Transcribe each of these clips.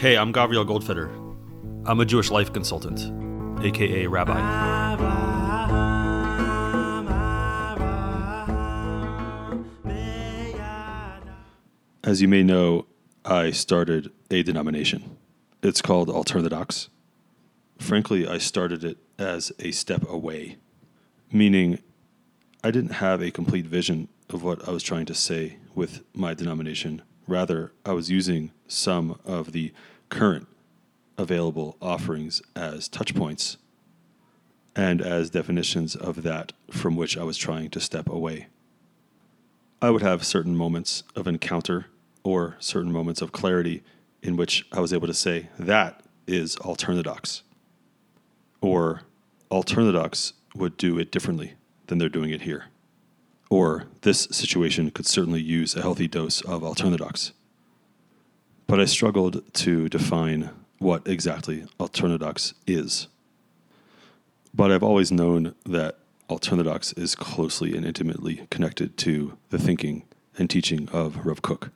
Hey, I'm Gavriel Goldfeder. I'm a Jewish life consultant, aka rabbi. As you may know, I started a denomination. It's called Alternadox. Frankly, I started it as a step away, meaning I didn't have a complete vision of what I was trying to say with my denomination. Rather, I was using some of the current available offerings as touch points and as definitions of that from which I was trying to step away. I would have certain moments of encounter or certain moments of clarity in which I was able to say, that is Alternadox. Or Alternadox would do it differently than they're doing it here. Or this situation could certainly use a healthy dose of Alternadox. But I struggled to define what exactly Alternadox is. But I've always known that Alternadox is closely and intimately connected to the thinking and teaching of Rav Kook.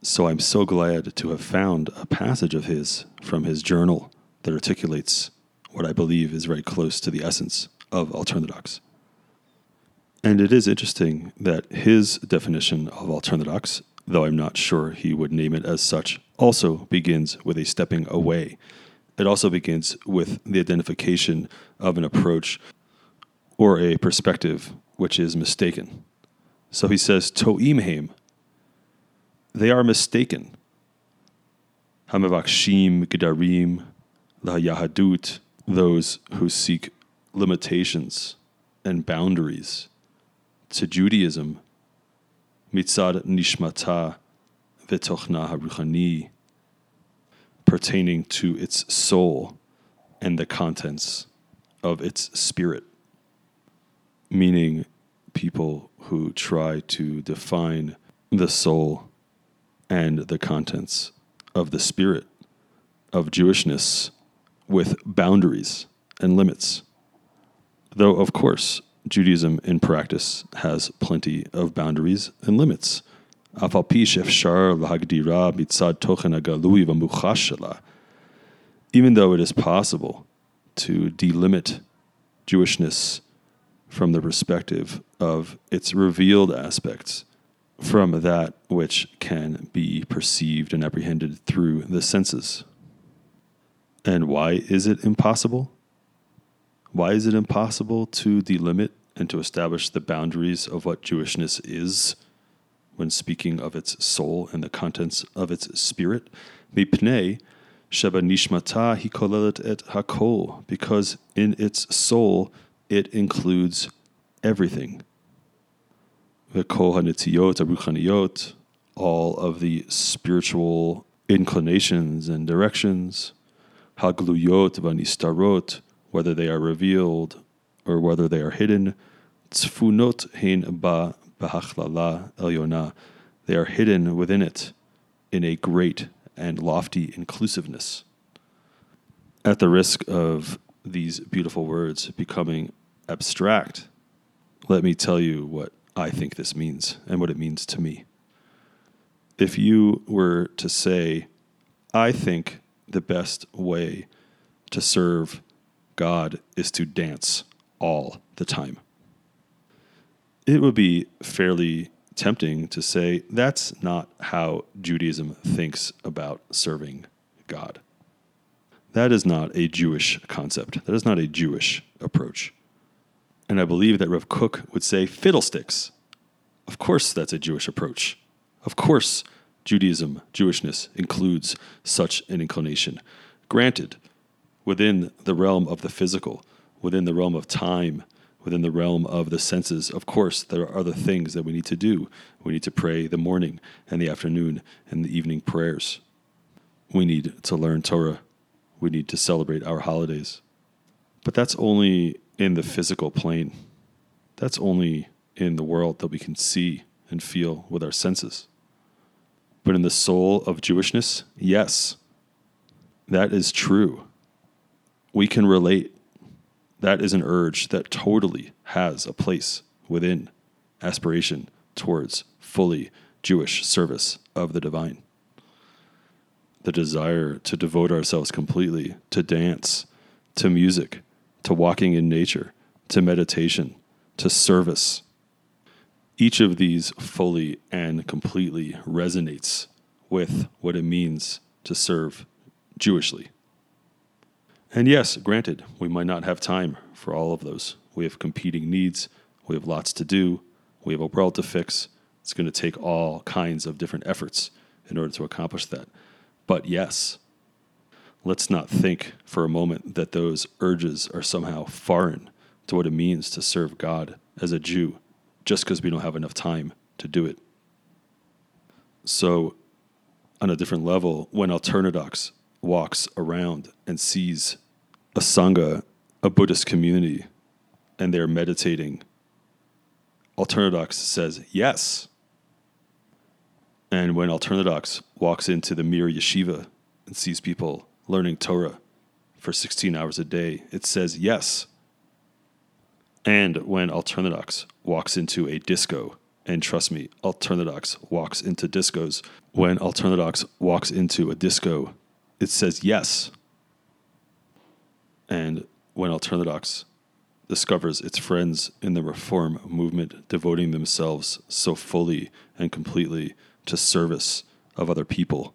So I'm so glad to have found a passage of his from his journal that articulates what I believe is very close to the essence of Alternadox. And it is interesting that his definition of Alternadox, though I'm not sure he would name it as such, also begins with a stepping away. It also begins with the identification of an approach or a perspective which is mistaken. So he says, To'imheim, they are mistaken. Hamavakshim Gedarim, La Yahadut, those who seek limitations and boundaries to Judaism, Mitzad Nishmata Vetochna Haruchani, pertaining to its soul and the contents of its spirit meaning people who try to define the soul and the contents of the spirit of Jewishness with boundaries and limits. Though, of course, Judaism in practice has plenty of boundaries and limits. Even though it is possible to delimit Jewishness from the perspective of its revealed aspects from that which can be perceived and apprehended through the senses. And why is it impossible? Why is it impossible to delimit and to establish the boundaries of what Jewishness is when speaking of its soul and the contents of its spirit? Sheba et hakol, because in its soul it includes everything. All of the spiritual inclinations and directions, hagluyot v'nistarot, whether they are revealed or whether they are hidden, tzfunot hein ba b'hachlala elyona, they are hidden within it in a great and lofty inclusiveness. At the risk of these beautiful words becoming abstract, let me tell you what I think this means and what it means to me. If you were to say, I think the best way to serve God is to dance all the time, it would be fairly tempting to say that's not how Judaism thinks about serving God. That is not a Jewish concept. That is not a Jewish approach. And I believe that Rav Kook would say, fiddlesticks. Of course, that's a Jewish approach. Of course, Judaism, Jewishness, includes such an inclination. Granted, within the realm of the physical, within the realm of time, within the realm of the senses, of course, there are other things that we need to do. We need to pray the morning and the afternoon and the evening prayers. We need to learn Torah. We need to celebrate our holidays. But that's only in the physical plane. That's only in the world that we can see and feel with our senses. But in the soul of Jewishness, yes, that is true. We can relate. That is an urge that totally has a place within aspiration towards fully Jewish service of the divine. the desire to devote ourselves completely to dance, to music, to walking in nature, to meditation, to service. Each of these fully and completely resonates with what it means to serve Jewishly. And yes, granted, we might not have time for all of those. We have competing needs, we have lots to do, we have a world to fix. It's going to take all kinds of different efforts in order to accomplish that. But yes, let's not think for a moment that those urges are somehow foreign to what it means to serve God as a Jew just because we don't have enough time to do it. So, on a different level, when Alternadox walks around and sees a Sangha, a Buddhist community, and they're meditating, Alternadox says yes. And when Alternadox walks into the Mir Yeshiva and sees people learning Torah for 16 hours a day, it says yes. And when Alternadox walks into a disco, and trust me, Alternadox walks into discos, when Alternadox walks into a disco, it says yes. And when Alternadox discovers its friends in the reform movement devoting themselves so fully and completely to service of other people,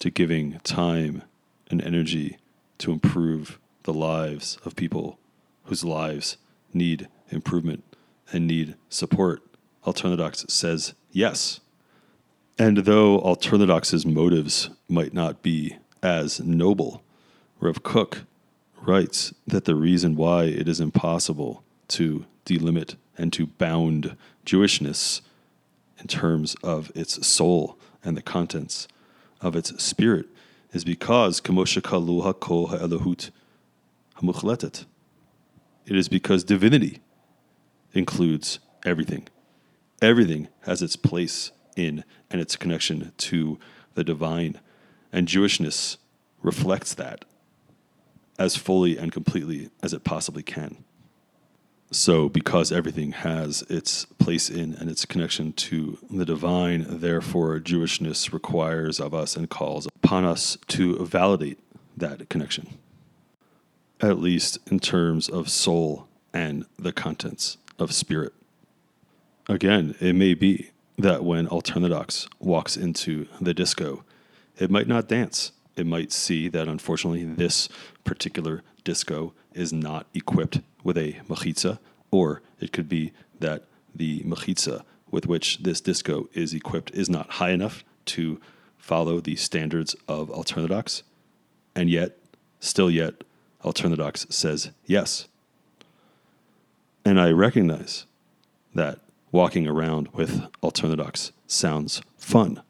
to giving time and energy to improve the lives of people whose lives need improvement and need support, Alternadox says yes. And though Alternadox's motives might not be as noble, Rav Kook writes that the reason why it is impossible to delimit and to bound Jewishness in terms of its soul and the contents of its spirit is because it is because divinity includes everything. Everything has its place in and its connection to the divine. And Jewishness reflects that as fully and completely as it possibly can. So, because everything has its place in and its connection to the divine, therefore, Jewishness requires of us and calls upon us to validate that connection, at least in terms of soul and the contents of spirit. Again, it may be that when Alternadox walks into the disco, it might not dance. It might see that unfortunately this particular disco is not equipped with a machitza, or it could be that the machitza with which this disco is equipped is not high enough to follow the standards of Alternadox, and yet, still yet, Alternadox says yes. And I recognize that walking around with Alternadox sounds fun,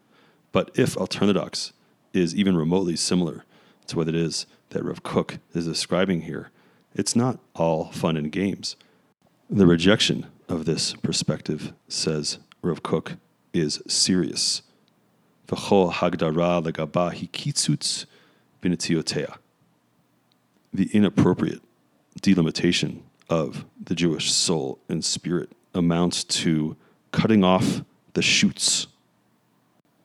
but if Alternadox is even remotely similar to what it is that Rav Kook is describing here, it's not all fun and games. The rejection of this perspective, says Rav Kook, is serious. The inappropriate delimitation of the Jewish soul and spirit amounts to cutting off the shoots.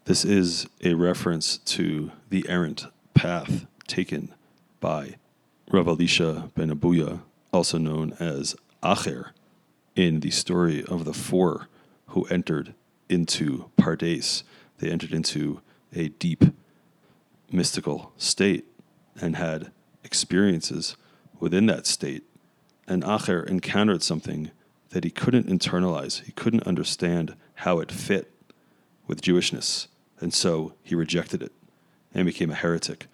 This is a reference to the errant path taken by Rav Elisha ben Abuya, also known as Acher, in the story of the four who entered into Pardes. They entered into a deep mystical state and had experiences within that state. And Acher encountered something that he couldn't internalize, he couldn't understand how it fit with Jewishness. And so he rejected it and became a heretic.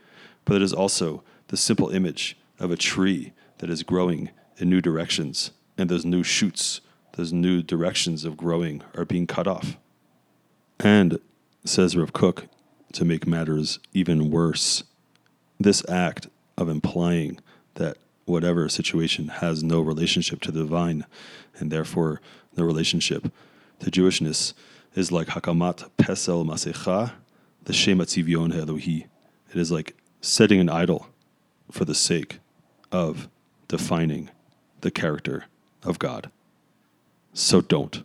But it is also the simple image of a tree that is growing in new directions, and those new shoots, those new directions of growing are being cut off. And, says Rav Kook, to make matters even worse, this act of implying that whatever situation has no relationship to the divine, and therefore no relationship to Jewishness, is like hakamat pesel masecha, the shema tzivyon Elohi. It is like setting an idol for the sake of defining the character of God. So don't.